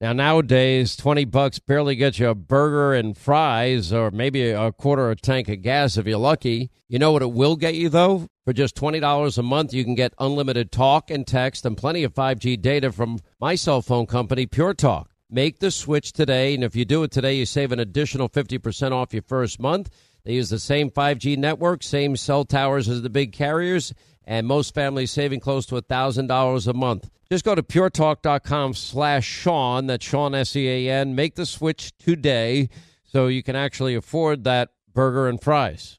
Now nowadays, twenty bucks barely gets you a burger and fries, or maybe a quarter of a tank of gas if you're lucky. You know what it will get you though? For just twenty dollars a month, you can get unlimited talk and text and plenty of five G data from my cell phone company, Pure Talk. Make the switch today, and if you do it today, you save an additional fifty percent off your first month. They use the same 5G network, same cell towers as the big carriers, and most families saving close to $1,000 a month. Just go to puretalk.com slash Sean, that's Sean S-E-A-N. Make the switch today so you can actually afford that burger and fries.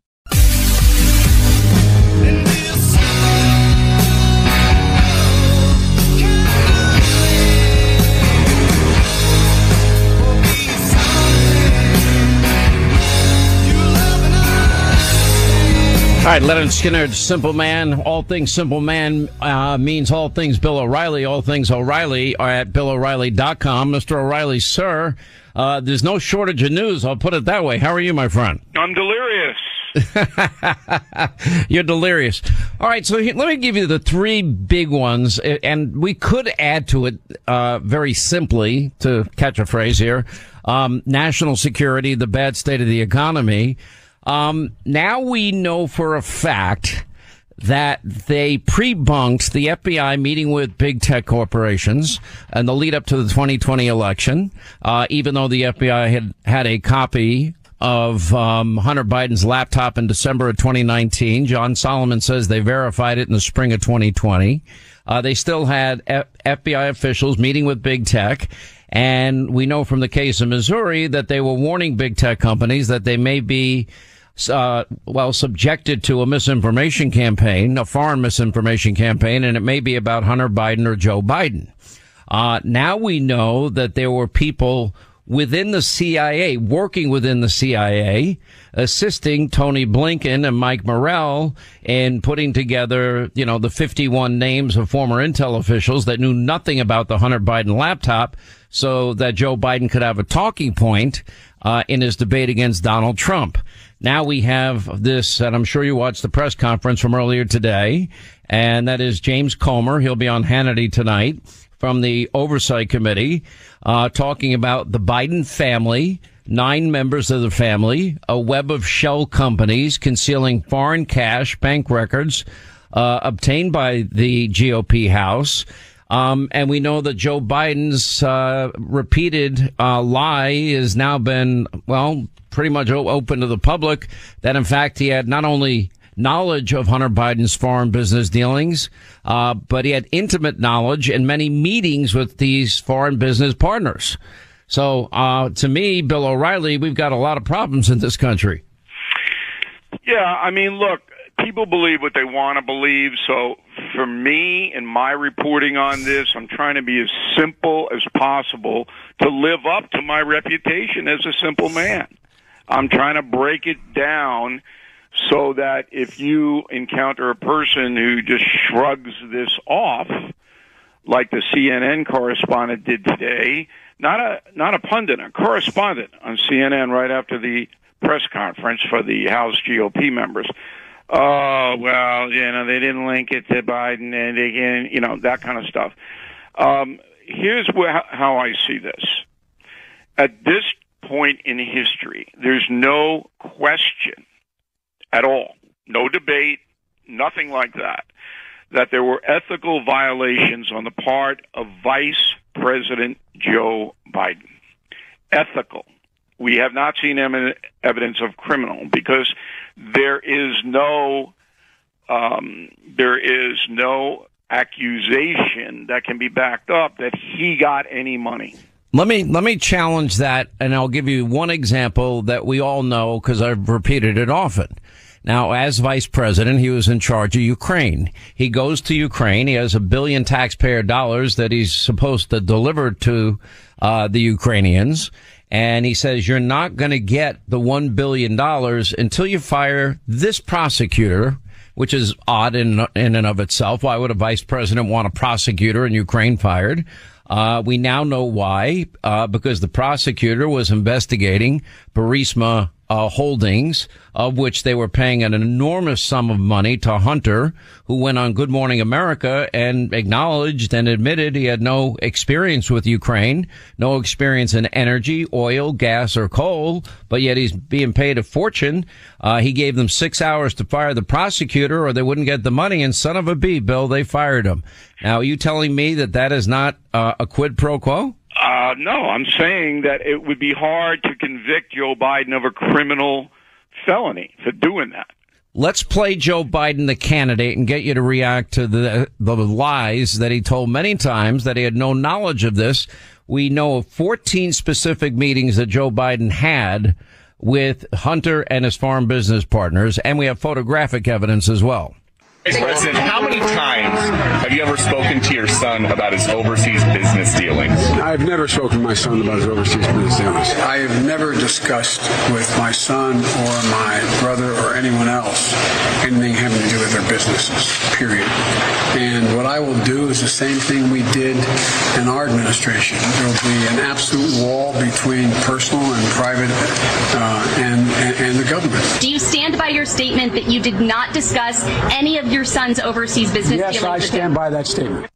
All right, Lynyrd Skynyrd, Simple Man. All things Simple Man uh, means all things Bill O'Reilly. All things O'Reilly are at BillO'Reilly.com. Mr. O'Reilly, sir, uh, there's no shortage of news. I'll put it that way. How are you, my friend? I'm delirious. You're delirious. All right, so here, let me give you the three big ones, and we could add to it uh, very simply, to catch a phrase here, um, national security, the bad state of the economy. Um, now we know for a fact that they pre-bunked the FBI meeting with big tech corporations and the lead up to the 2020 election, uh, even though the FBI had had a copy of um, Hunter Biden's laptop in December of 2019. John Solomon says they verified it in the spring of 2020. Uh, they still had F- FBI officials meeting with big tech. And we know from the case of Missouri that they were warning big tech companies that they may be uh, well, subjected to a misinformation campaign, a foreign misinformation campaign, and it may be about Hunter Biden or Joe Biden. Uh, now we know that there were people within the CIA, working within the CIA, assisting Tony Blinken and Mike Morrell in putting together, you know, the 51 names of former intel officials that knew nothing about the Hunter Biden laptop so that Joe Biden could have a talking point uh, in his debate against Donald Trump. Now we have this, and I'm sure you watched the press conference from earlier today, and that is James Comer. He'll be on Hannity tonight from the Oversight Committee, uh, talking about the Biden family, nine members of the family, a web of shell companies concealing foreign cash, bank records, uh, obtained by the GOP House. Um, and we know that Joe Biden's uh, repeated uh, lie has now been, well, pretty much open to the public that in fact he had not only knowledge of Hunter Biden's foreign business dealings, uh, but he had intimate knowledge and many meetings with these foreign business partners. So, uh, to me, Bill O'Reilly, we've got a lot of problems in this country. Yeah, I mean, look, people believe what they want to believe. So, for me and my reporting on this, I'm trying to be as simple as possible to live up to my reputation as a simple man. I'm trying to break it down so that if you encounter a person who just shrugs this off, like the CNN correspondent did today, not a not a pundit, a correspondent on CNN right after the press conference for the House GOP members. Oh well, you know they didn't link it to Biden, and again, you know that kind of stuff. Um, here's where, how I see this. At this point in history, there's no question at all, no debate, nothing like that, that there were ethical violations on the part of Vice President Joe Biden. Ethical. We have not seen evidence of criminal because there is no um, there is no accusation that can be backed up that he got any money. Let me let me challenge that, and I'll give you one example that we all know because I've repeated it often. Now, as vice president, he was in charge of Ukraine. He goes to Ukraine. He has a billion taxpayer dollars that he's supposed to deliver to uh, the Ukrainians. And he says, you're not going to get the $1 billion until you fire this prosecutor, which is odd in, in and of itself. Why would a vice president want a prosecutor in Ukraine fired? Uh, we now know why, uh, because the prosecutor was investigating Burisma uh, holdings, of which they were paying an enormous sum of money to Hunter, who went on Good Morning America and acknowledged and admitted he had no experience with Ukraine, no experience in energy, oil, gas, or coal, but yet he's being paid a fortune. Uh, he gave them six hours to fire the prosecutor or they wouldn't get the money, and son of a Bill, they fired him. Now, are you telling me that that is not uh, a quid pro quo? Uh, no, I'm saying that it would be hard to convict Joe Biden of a criminal felony for doing that. Let's play Joe Biden, the candidate, and get you to react to the the lies that he told many times that he had no knowledge of this. We know of 14 specific meetings that Joe Biden had with Hunter and his foreign business partners, and we have photographic evidence as well. Vice President, how many times have you ever spoken to your son about his overseas business dealings? I've never spoken to my son about his overseas business dealings. I have never discussed with my son or my brother or anyone else anything having to do with their businesses, period. And what I will do is the same thing we did in our administration. There will be an absolute wall between personal and private uh, and, and, and the government. Do you stand by your statement that you did not discuss any of your son's overseas business yes, I stand by that statement.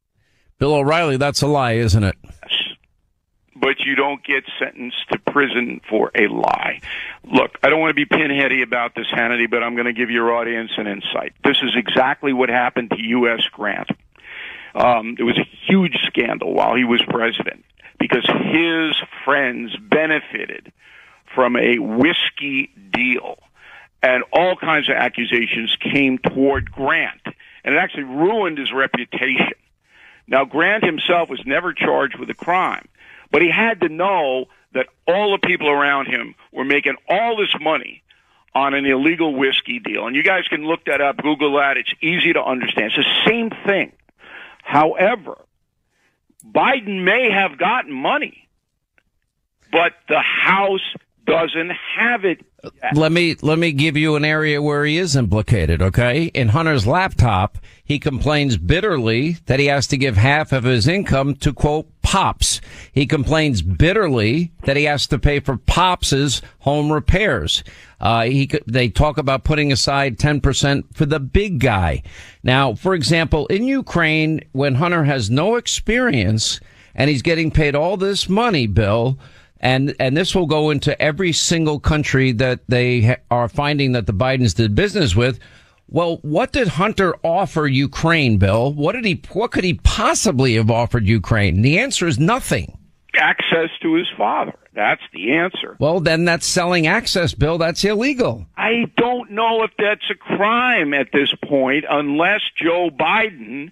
Bill O'Reilly, that's a lie, isn't it? But you don't get sentenced to prison for a lie. Look, I don't want to be pinheady about this, Hannity, but I'm going to give your audience an insight. This is exactly what happened to U.S. Grant. Um, it was a huge scandal while he was president because his friends benefited from a whiskey deal and all kinds of accusations came toward Grant, and it actually ruined his reputation. Now, Grant himself was never charged with a crime, but he had to know that all the people around him were making all this money on an illegal whiskey deal. And you guys can look that up, Google that. It's easy to understand. It's the same thing. However, Biden may have gotten money, but the House doesn't have it. Let me let me give you an area where he is implicated, okay? In Hunter's laptop, he complains bitterly that he has to give half of his income to quote pops. He complains bitterly that he has to pay for pops's home repairs. Uh, he they talk about putting aside 10% for the big guy. Now, for example, in Ukraine when Hunter has no experience and he's getting paid all this money, Bill, and and this will go into every single country that they ha- are finding that the Bidens did business with. Well, what did Hunter offer Ukraine, Bill? What did he? What could he possibly have offered Ukraine? The answer is nothing. Access to his father. That's the answer. Well, then that's selling access, Bill. That's illegal. I don't know if that's a crime at this point, unless Joe Biden.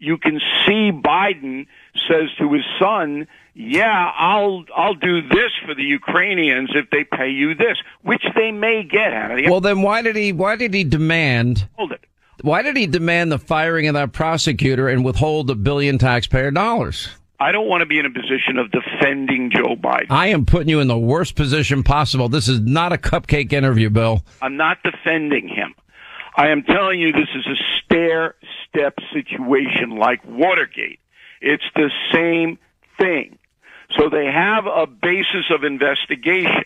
You can see Biden says to his son, "Yeah, I'll I'll do this for the Ukrainians if they pay you this," which they may get out of Well, then why did he why did he demand Hold it. Why did he demand the firing of that prosecutor and withhold a billion taxpayer dollars? I don't want to be in a position of defending Joe Biden. I am putting you in the worst position possible. This is not a cupcake interview, Bill. I'm not defending him. I am telling you this is a stair step situation like Watergate. It's the same thing. So they have a basis of investigation.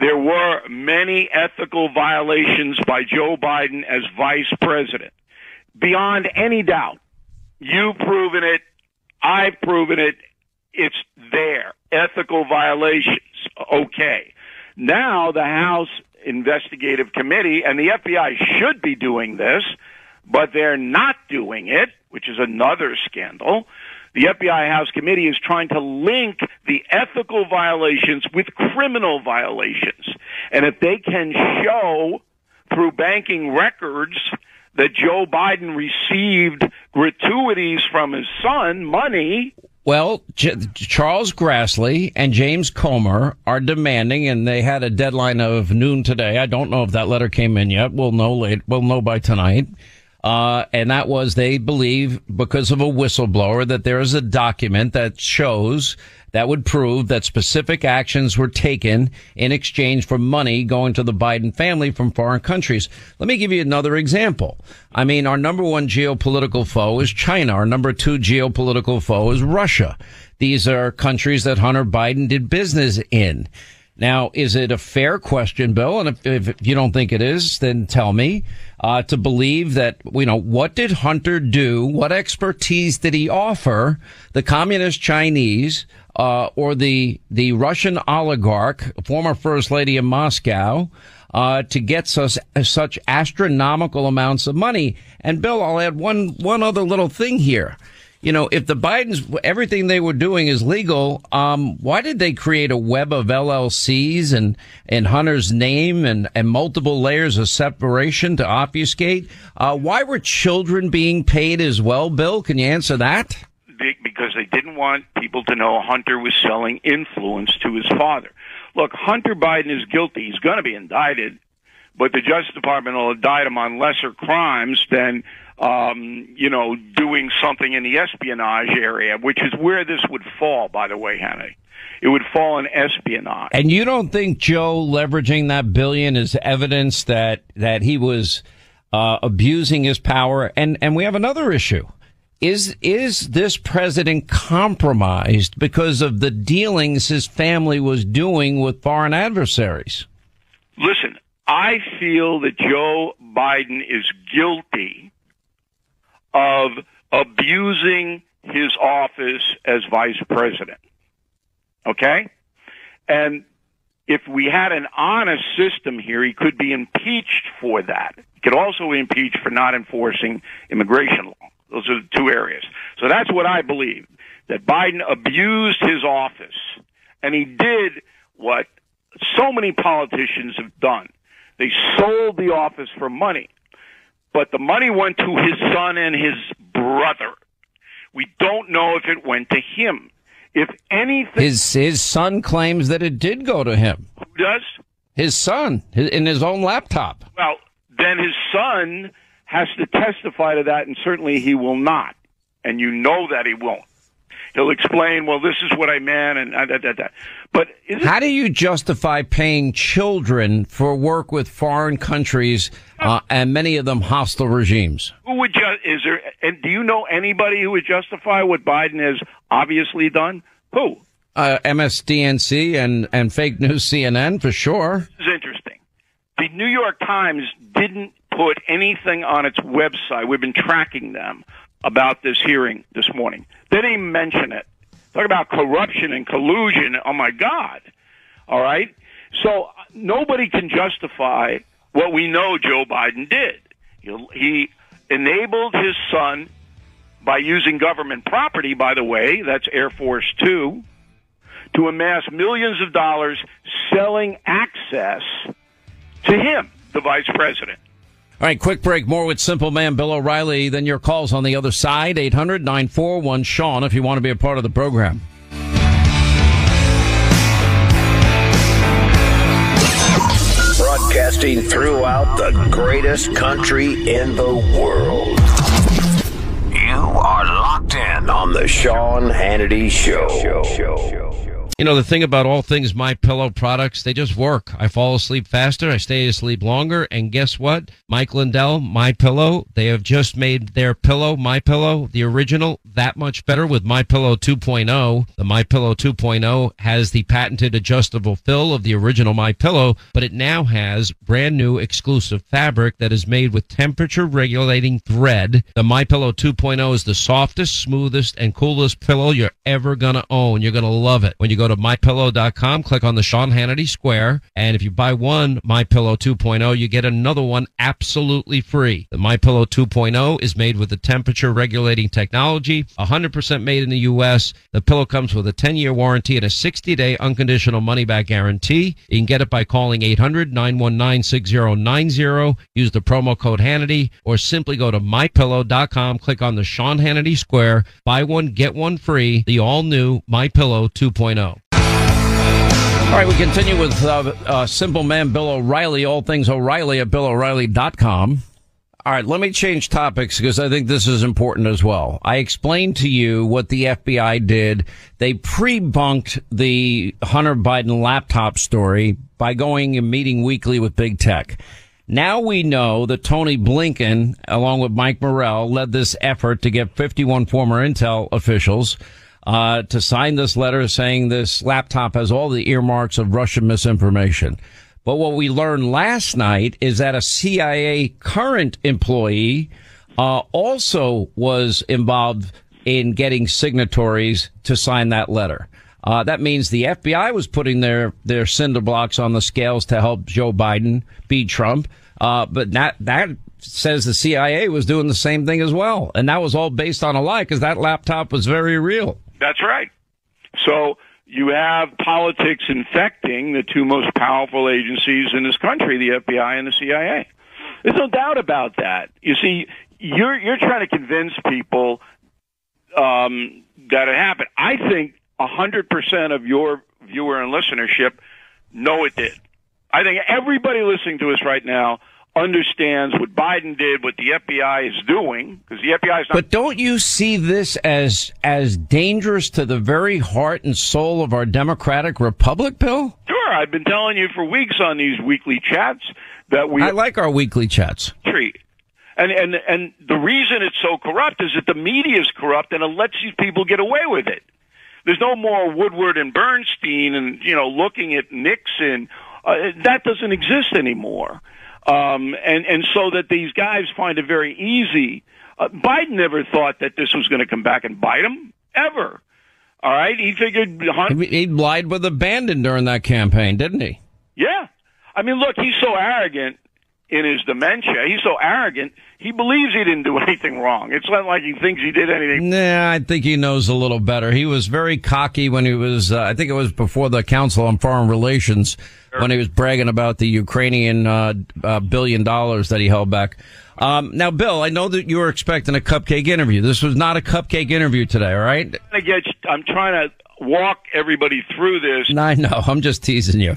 There were many ethical violations by Joe Biden as vice president. Beyond any doubt. You've proven it. I've proven it. It's there. Ethical violations. Okay. Now the House Investigative Committee and the FBI should be doing this, but they're not doing it, which is another scandal. The FBI House Committee is trying to link the ethical violations with criminal violations. And if they can show through banking records that Joe Biden received gratuities from his son, money. Well, J- Charles Grassley and James Comer are demanding, and they had a deadline of noon today. I don't know if that letter came in yet. We'll know late. We'll know by tonight. Uh, and that was they believe because of a whistleblower that there is a document that shows that would prove that specific actions were taken in exchange for money going to the Biden family from foreign countries. Let me give you another example. I mean, our number one geopolitical foe is China. Our number two geopolitical foe is Russia. These are countries that Hunter Biden did business in. Now, is it a fair question, Bill? And if, if you don't think it is, then tell me, uh, to believe that, you know, what did Hunter do? What expertise did he offer the communist Chinese, uh, or the, the Russian oligarch, former first lady in Moscow, uh, to get such, such astronomical amounts of money? And Bill, I'll add one, one other little thing here you know, if the Bidens, everything they were doing is legal, um, why did they create a web of LLCs and, and Hunter's name and, and multiple layers of separation to obfuscate? Uh, why were children being paid as well, Bill? Can you answer that? Because they didn't want people to know Hunter was selling influence to his father. Look, Hunter Biden is guilty. He's going to be indicted, but the Justice Department will indict him on lesser crimes than um, you know, doing something in the espionage area, which is where this would fall, by the way, Henry. It would fall in espionage. And you don't think Joe leveraging that billion is evidence that, that he was, uh, abusing his power? And, and we have another issue. Is, is this president compromised because of the dealings his family was doing with foreign adversaries? Listen, I feel that Joe Biden is guilty of abusing his office as vice president. Okay? And if we had an honest system here, he could be impeached for that. He could also be impeached for not enforcing immigration law. Those are the two areas. So that's what I believe. That Biden abused his office. And he did what so many politicians have done. They sold the office for money but the money went to his son and his brother. We don't know if it went to him. If anything, his his son claims that it did go to him. Who does? His son in his own laptop. Well, then his son has to testify to that, and certainly he will not. And you know that he won't. He'll explain, well, this is what I meant, and that, that, that. But how do you justify paying children for work with foreign countries uh, and many of them hostile regimes? Who would ju- is there? And do you know anybody who would justify what Biden has obviously done? Who? Uh, MSDNC and and fake news CNN for sure. This is interesting. The New York Times didn't put anything on its website. We've been tracking them about this hearing this morning. They didn't mention it. Talk about corruption and collusion. Oh my God. All right. So nobody can justify what we know Joe Biden did. He enabled his son by using government property, by the way, that's Air Force Two, to amass millions of dollars selling access to him, the vice president. All right, quick break. More with Simple Man Bill O'Reilly. Then your calls on the other side. 800 941 Sean if you want to be a part of the program. Broadcasting throughout the greatest country in the world. You are locked in on the Sean Hannity Show. You know, the thing about all things My Pillow products, they just work. I fall asleep faster, I stay asleep longer, and guess what? Mike Lindell, My Pillow, they have just made their pillow, My Pillow, the original, that much better with My Pillow 2.0. The My Pillow 2.0 has the patented adjustable fill of the original My Pillow, but it now has brand new exclusive fabric that is made with temperature regulating thread. The My Pillow 2.0 is the softest, smoothest, and coolest pillow you're ever gonna own. You're gonna love it. When you go to mypillow.com, click on the Sean Hannity Square, and if you buy one My Pillow 2.0, you get another one absolutely free. The My Pillow 2.0 is made with the temperature regulating technology, 100% made in the U.S. The pillow comes with a 10-year warranty and a 60-day unconditional money-back guarantee. You can get it by calling 800-919-6090, use the promo code Hannity, or simply go to mypillow.com, click on the Sean Hannity Square, buy one, get one free, the all-new My Pillow 2.0. All right, we continue with uh, uh, Simple Man Bill O'Reilly, all things O'Reilly at BillO'Reilly.com. All right, let me change topics because I think this is important as well. I explained to you what the FBI did. They pre-bunked the Hunter Biden laptop story by going and meeting weekly with big tech. Now we know that Tony Blinken, along with Mike Morrell, led this effort to get 51 former Intel officials uh, to sign this letter saying this laptop has all the earmarks of Russian misinformation. But what we learned last night is that a CIA current employee uh, also was involved in getting signatories to sign that letter. Uh, that means the FBI was putting their, their cinder blocks on the scales to help Joe Biden beat Trump. Uh, but that, that says the CIA was doing the same thing as well. And that was all based on a lie because that laptop was very real. That's right. So you have politics infecting the two most powerful agencies in this country, the FBI and the CIA. There's no doubt about that. You see, you're you're trying to convince people um, that it happened. I think hundred percent of your viewer and listenership know it did. I think everybody listening to us right now understands what Biden did, what the FBI is doing, because the FBI is not. But don't you see this as as dangerous to the very heart and soul of our democratic republic, Bill? Sure, I've been telling you for weeks on these weekly chats that we. I like our weekly chats. Treat. And, and, and the reason it's so corrupt is that the media is corrupt and it lets these people get away with it. There's no more Woodward and Bernstein and, you know, looking at Nixon. Uh, that doesn't exist anymore. Um, and, and so that these guys find it very easy. Uh, Biden never thought that this was going to come back and bite him, ever. All right? He figured. He, he lied with abandon during that campaign, didn't he? Yeah. I mean, look, he's so arrogant in his dementia. He's so arrogant. He believes he didn't do anything wrong. It's not like he thinks he did anything. Nah, I think he knows a little better. He was very cocky when he was, uh, I think it was before the Council on Foreign Relations sure. when he was bragging about the Ukrainian, uh, uh, billion dollars that he held back. Um, now, Bill, I know that you were expecting a cupcake interview. This was not a cupcake interview today, all right? I'm trying to walk everybody through this. I know. I'm just teasing you.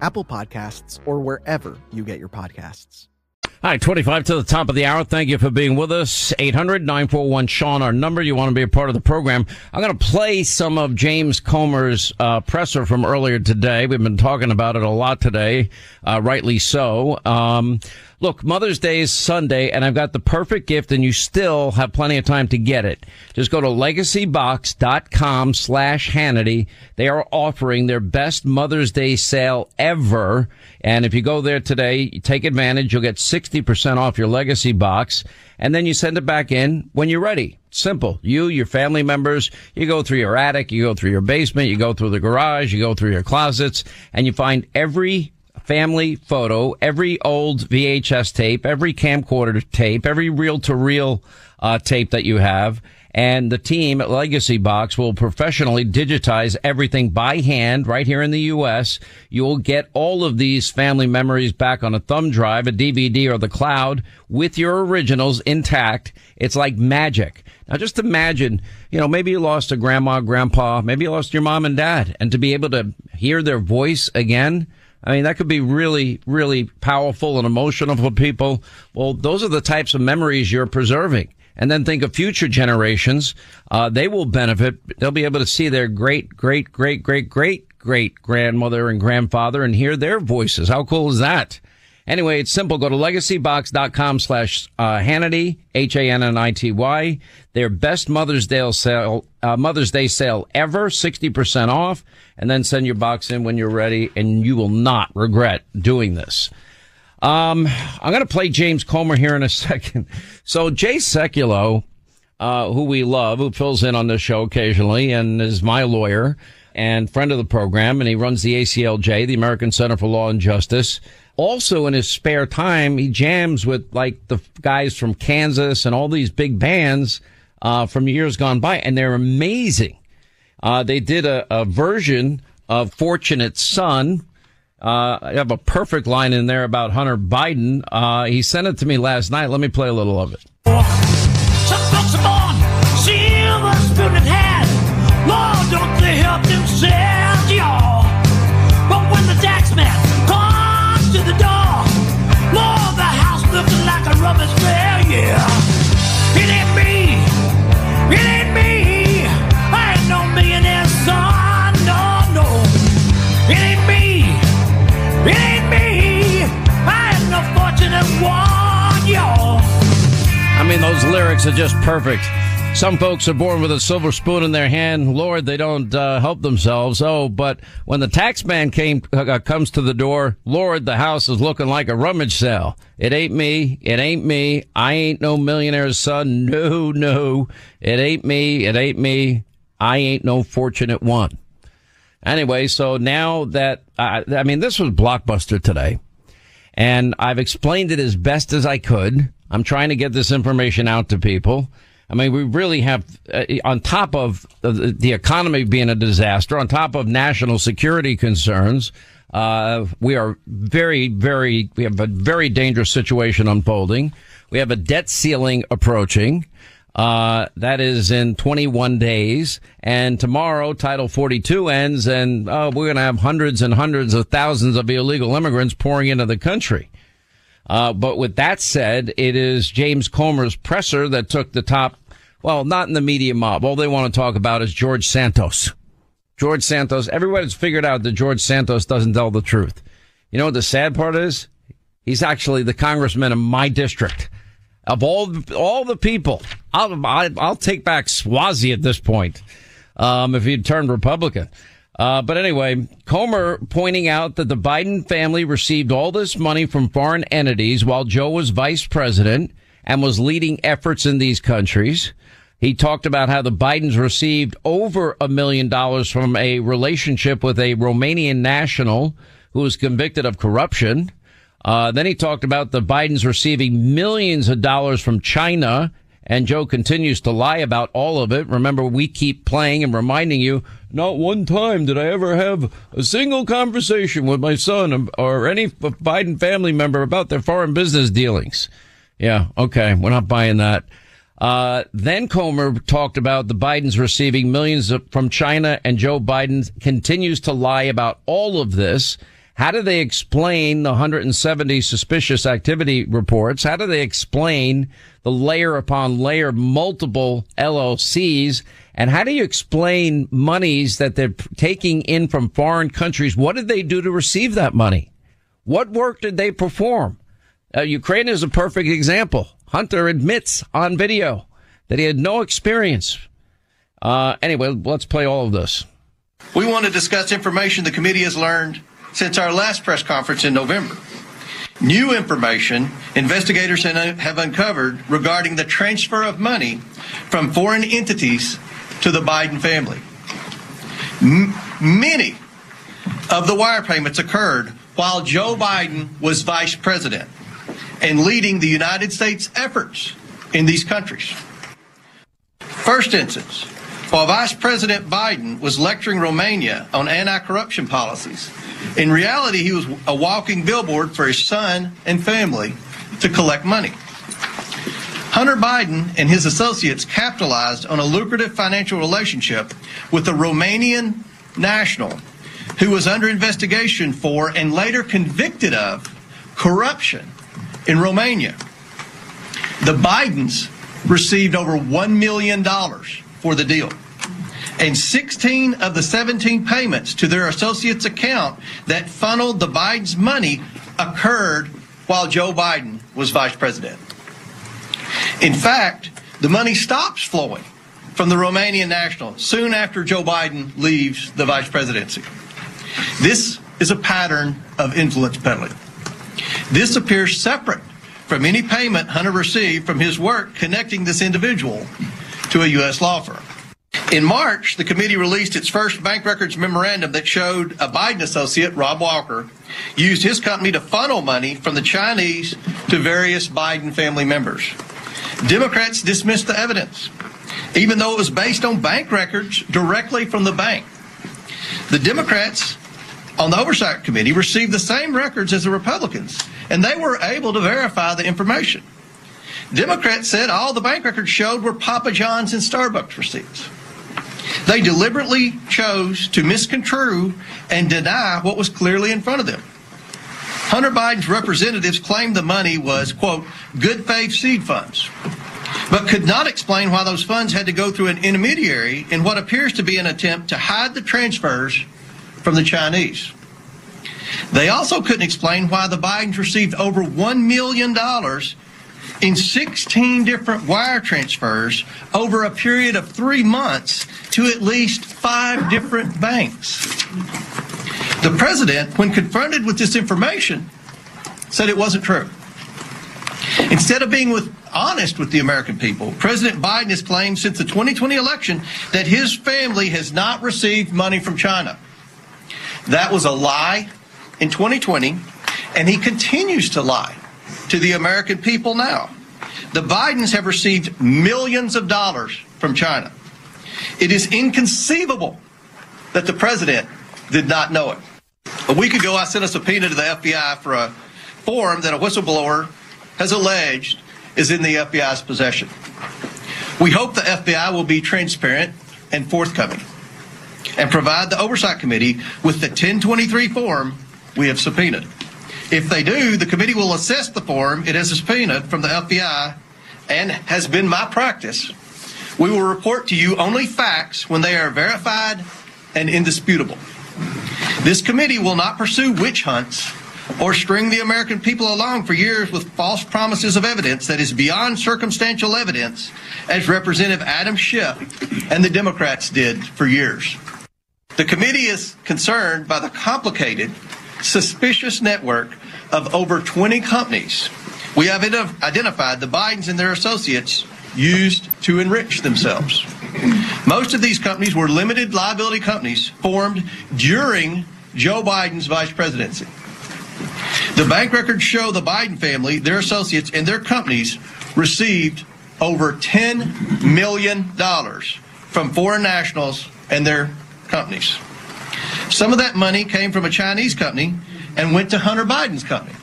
Apple Podcasts, or wherever you get your podcasts. Hi, 25 to the top of the hour. Thank you for being with us. 800-941-SEAN, our number. You want to be a part of the program. I'm going to play some of James Comer's uh, presser from earlier today. We've been talking about it a lot today, uh, rightly so. Um, Look, Mother's Day is Sunday, and I've got the perfect gift, and you still have plenty of time to get it. Just go to legacybox.com slash Hannity. They are offering their best Mother's Day sale ever. And if you go there today, take advantage. You'll get 60% off your legacy box, and then you send it back in when you're ready. Simple. You, your family members, you go through your attic, you go through your basement, you go through the garage, you go through your closets, and you find every family photo, every old VHS tape, every camcorder tape, every reel to reel tape that you have, And the team at Legacy Box will professionally digitize everything by hand right here in the U.S. You will get all of these family memories back on a thumb drive, a DVD, or the cloud with your originals intact. It's like magic. Now just imagine, you know, maybe you lost a grandma, grandpa, maybe you lost your mom and dad, and to be able to hear their voice again. I mean, that could be really, really powerful and emotional for people. Well, those are the types of memories you're preserving. And then think of future generations. Uh, they will benefit. They'll be able to see their great, great, great, great, great, great grandmother and grandfather and hear their voices. How cool is that? Anyway, it's simple. Go to legacybox.com slash uh, Hannity, H-A-N-N-I-T-Y. Their best Mother's Day sale, uh, Mother's Day sale ever, 60% off. And then send your box in when you're ready and you will not regret doing this. Um, I'm going to play James Comer here in a second. So Jay Sekulow, uh, who we love, who fills in on this show occasionally and is my lawyer and friend of the program, and he runs the ACLJ, the American Center for Law and Justice. Also, in his spare time, he jams with like the guys from Kansas and all these big bands uh, from years gone by, and they're amazing. Uh, they did a, a version of "Fortunate Son." Uh, I have a perfect line in there about Hunter Biden. Uh, he sent it to me last night. Let me play a little of it. It ain't me. It ain't me. I ain't no millionaire son, no, no. It ain't me. It ain't me. I am no fortunate one, y'all. I mean, those lyrics are just perfect. Some folks are born with a silver spoon in their hand. Lord, they don't uh, help themselves. Oh, but when the tax man came uh, comes to the door, Lord, the house is looking like a rummage sale. It ain't me. It ain't me. I ain't no millionaire's son. No, no. It ain't me. It ain't me. I ain't no fortunate one. Anyway, so now that uh, I mean, this was blockbuster today, and I've explained it as best as I could. I'm trying to get this information out to people. I mean, we really have, uh, on top of the, the economy being a disaster, on top of national security concerns, uh, we are very, very, we have a very dangerous situation unfolding. We have a debt ceiling approaching. Uh, that is in 21 days. And tomorrow, Title 42 ends, and uh, we're going to have hundreds and hundreds of thousands of illegal immigrants pouring into the country. Uh, but with that said, it is James Comer's presser that took the top. Well, not in the media mob. All they want to talk about is George Santos. George Santos. Everybody's figured out that George Santos doesn't tell the truth. You know what the sad part is? He's actually the congressman in my district. Of all all the people, I'll I'll take back Suozzi at this point. Um, if he'd turned Republican. Uh, but anyway, Comer pointing out that the Biden family received all this money from foreign entities while Joe was vice president and was leading efforts in these countries. He talked about how the Bidens received over a million dollars from a relationship with a Romanian national who was convicted of corruption. Uh, then he talked about the Bidens receiving millions of dollars from China and Joe continues to lie about all of it. Remember, we keep playing and reminding you, not one time did I ever have a single conversation with my son or any Biden family member about their foreign business dealings. Yeah, okay, we're not buying that. Uh, then Comer talked about the Bidens receiving millions from China and Joe Biden continues to lie about all of this. How do they explain the 170 suspicious activity reports? How do they explain the layer upon layer multiple LLCs? And how do you explain monies that they're taking in from foreign countries? What did they do to receive that money? What work did they perform? Uh, Ukraine is a perfect example. Hunter admits on video that he had no experience. Uh, anyway, let's play all of this. We want to discuss information the committee has learned since our last press conference in November. New information investigators have uncovered regarding the transfer of money from foreign entities to the Biden family. M- many of the wire payments occurred while Joe Biden was vice president and leading the United States efforts in these countries. First instance, while Vice President Biden was lecturing Romania on anti corruption policies, in reality, he was a walking billboard for his son and family to collect money. Hunter Biden and his associates capitalized on a lucrative financial relationship with a Romanian national who was under investigation for and later convicted of corruption in Romania. The Bidens received over $1 million for the deal. And 16 of the 17 payments to their associates' account that funneled the Biden's money occurred while Joe Biden was vice president. In fact, the money stops flowing from the Romanian national soon after Joe Biden leaves the vice presidency. This is a pattern of influence peddling. This appears separate from any payment Hunter received from his work connecting this individual to a U.S. law firm. In March, the committee released its first bank records memorandum that showed a Biden associate, Rob Walker, used his company to funnel money from the Chinese to various Biden family members. Democrats dismissed the evidence, even though it was based on bank records directly from the bank. The Democrats on the Oversight Committee received the same records as the Republicans, and they were able to verify the information. Democrats said all the bank records showed were Papa John's and Starbucks receipts. They deliberately chose to misconstrue and deny what was clearly in front of them. Hunter Biden's representatives claimed the money was, quote, good faith seed funds, but could not explain why those funds had to go through an intermediary in what appears to be an attempt to hide the transfers from the Chinese. They also couldn't explain why the Bidens received over $1 million in 16 different wire transfers over a period of three months to at least five different banks. The president, when confronted with this information, said it wasn't true. Instead of being with, honest with the American people, President Biden has claimed since the 2020 election that his family has not received money from China. That was a lie in 2020, and he continues to lie to the American people now. The Bidens have received millions of dollars from China. It is inconceivable that the president did not know it. A week ago, I sent a subpoena to the FBI for a form that a whistleblower has alleged is in the FBI's possession. We hope the FBI will be transparent and forthcoming and provide the Oversight Committee with the 1023 form we have subpoenaed. If they do, the committee will assess the form it has subpoenaed from the FBI and has been my practice. We will report to you only facts when they are verified and indisputable. This committee will not pursue witch hunts or string the American people along for years with false promises of evidence that is beyond circumstantial evidence, as Representative Adam Schiff and the Democrats did for years. The committee is concerned by the complicated, suspicious network of over 20 companies we have identified the Bidens and their associates used to enrich themselves. Most of these companies were limited liability companies formed during Joe Biden's vice presidency. The bank records show the Biden family, their associates, and their companies received over $10 million from foreign nationals and their companies. Some of that money came from a Chinese company and went to Hunter Biden's company.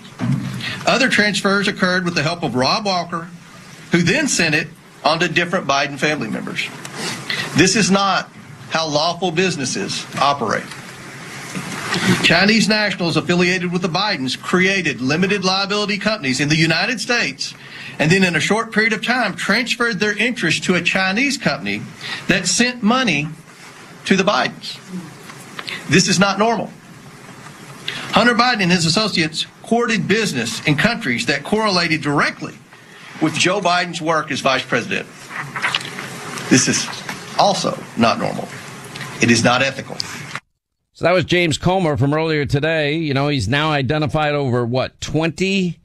Other transfers occurred with the help of Rob Walker, who then sent it on to different Biden family members. This is not how lawful businesses operate. Chinese nationals affiliated with the Bidens created limited liability companies in the United States and then in a short period of time transferred their interest to a Chinese company that sent money to the Bidens. This is not normal. Hunter Biden and his associates courted business in countries that correlated directly with Joe Biden's work as vice president. This is also not normal. It is not ethical. So that was James Comer from earlier today. You know, he's now identified over what, 20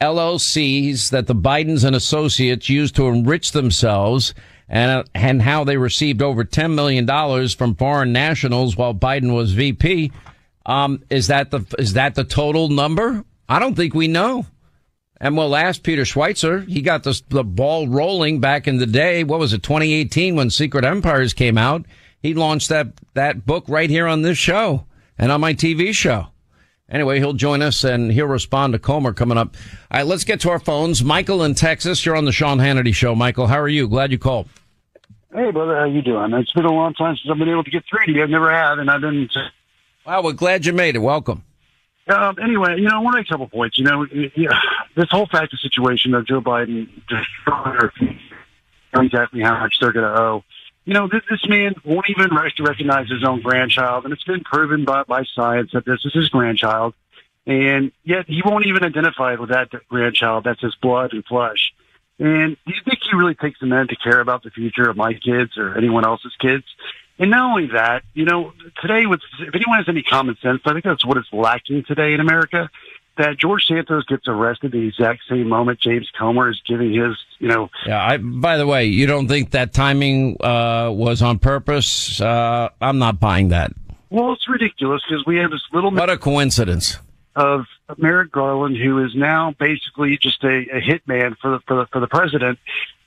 LLCs that the Bidens and associates used to enrich themselves and, and how they received over $10 million from foreign nationals while Biden was VP. Um, is that the, is that the total number? I don't think we know. And we'll ask Peter Schweizer. He got the, the ball rolling back in the day. What was it, 2018 when Secret Empires came out? He launched that, that book right here on this show and on my TV show. Anyway, he'll join us and he'll respond to Comer coming up. All right, let's get to our phones. Michael in Texas, you're on the Sean Hannity show. Michael, how are you? Glad you called. Hey, brother, how you doing? It's been a long time since I've been able to get through to you. I've never have, and I've been. Wow, we're glad you made it. Welcome. Um, anyway, you know, I want to make a couple points. You know, this whole factor situation of Joe Biden just exactly how much they're going to owe. You know, this, this man won't even recognize his own grandchild, and it's been proven by, by science that this is his grandchild. And yet he won't even identify with that grandchild. That's his blood and flesh. And do you think he really takes a minute to care about the future of my kids or anyone else's kids? And not only that, you know, today with if anyone has any common sense, I think that's what is lacking today in America. That George Santos gets arrested the exact same moment James Comer is giving his, you know. Yeah. I, by the way, you don't think that timing uh, was on purpose? Uh, I'm not buying that. Well, it's ridiculous because we have this little. What a coincidence of Merrick Garland, who is now basically just a, a hitman for the, for the for the president.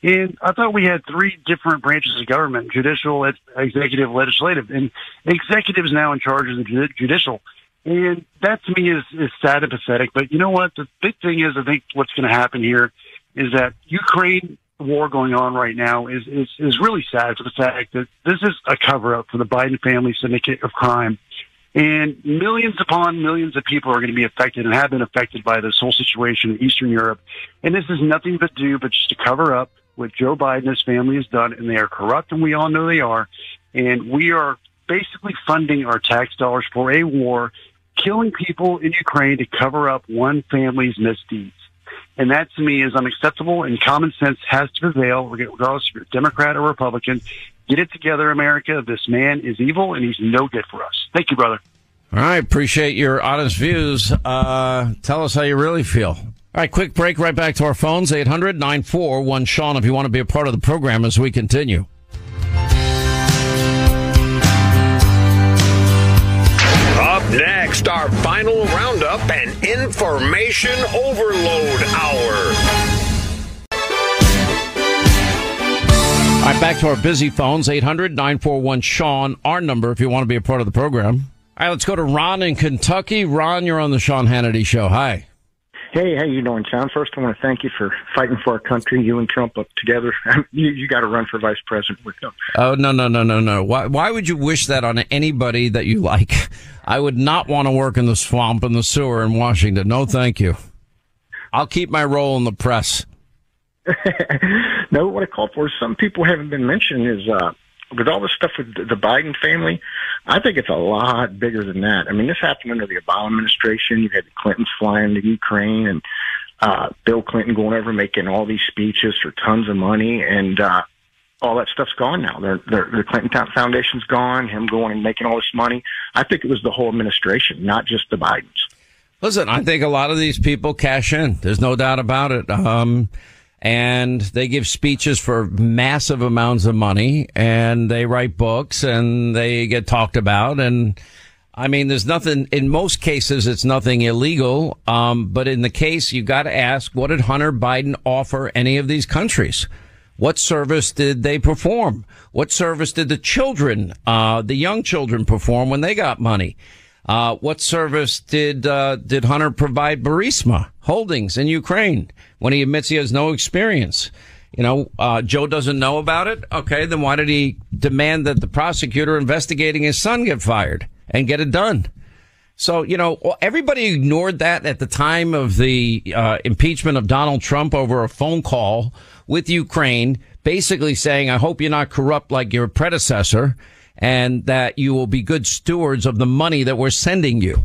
And I thought we had three different branches of government: judicial, executive, legislative, and executive is now in charge of the judicial. And that to me is, is sad and pathetic. But you know what? The big thing is, I think what's going to happen here is that Ukraine war going on right now is, is, is really sad for the fact that this is a cover up for the Biden family syndicate of crime. And millions upon millions of people are going to be affected and have been affected by this whole situation in Eastern Europe. And this is nothing but do but just to cover up what Joe Biden and his family has done. And they are corrupt, and we all know they are. And we are basically funding our tax dollars for a war, killing people in Ukraine to cover up one family's misdeeds. And that to me is unacceptable and common sense has to prevail regardless if you're Democrat or Republican. Get it together, America. This man is evil and he's no good for us. Thank you, brother. All right. Appreciate your honest views. Uh, tell us how you really feel. All right. Quick break. Right back to our phones. 800 941 Sean if you want to be a part of the program as we continue. Next, our final roundup and information overload hour. All right, back to our busy phones, 800 941 Sean, our number if you want to be a part of the program. All right, let's go to Ron in Kentucky. Ron, you're on the Sean Hannity Show. Hi. Hey, how you doing, Sean? First, I want to thank you for fighting for our country. You and Trump up together. you you got to run for vice president with him. Oh no no no no no! Why why would you wish that on anybody that you like? I would not want to work in the swamp and the sewer in Washington. No, thank you. I'll keep my role in the press. no, what I call for is some people haven't been mentioned is uh, with all this stuff with the Biden family. I think it's a lot bigger than that. I mean, this happened under the Obama administration. You had the Clintons flying to Ukraine and uh, Bill Clinton going over making all these speeches for tons of money, and uh, all that stuff's gone now. They're, they're, the Clinton Foundation's gone. Him going and making all this money. I think it was the whole administration, not just the Bidens. Listen, I think a lot of these people cash in. There's no doubt about it. Um, and they give speeches for massive amounts of money and they write books and they get talked about. And I mean, there's nothing, in most cases, it's nothing illegal. Um, but in the case, you got to ask, what did Hunter Biden offer any of these countries? What service did they perform? What service did the children, uh, the young children perform when they got money? Uh, what service did uh, did Hunter provide Burisma Holdings in Ukraine when he admits he has no experience? You know, uh, Joe doesn't know about it. Okay, then why did he demand that the prosecutor investigating his son get fired and get it done? So, you know, everybody ignored that at the time of the uh, impeachment of Donald Trump over a phone call with Ukraine, basically saying, I hope you're not corrupt like your predecessor and that you will be good stewards of the money that we're sending you.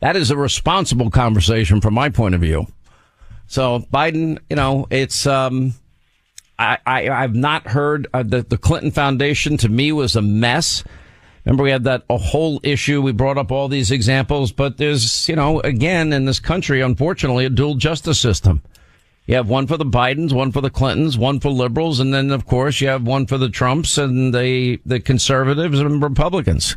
That is a responsible conversation from my point of view. So Biden, you know, it's, um, I, I, I've not heard uh, the, the Clinton Foundation to me was a mess. Remember, we had that a whole issue. We brought up all these examples, but there's, you know, again, in this country, unfortunately, a dual justice system. You have one for the Bidens, one for the Clintons, one for liberals, and then of course you have one for the Trumps and the the conservatives and Republicans.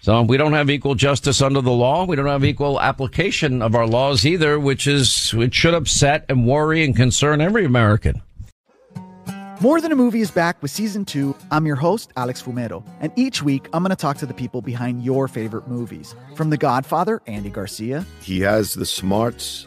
So we don't have equal justice under the law. We don't have equal application of our laws either, which is, which should upset and worry and concern every American. More Than a Movie is back with season two. I'm your host, Alex Fumero, and each week I'm going to talk to the people behind your favorite movies. From The Godfather, Andy Garcia, He has the smarts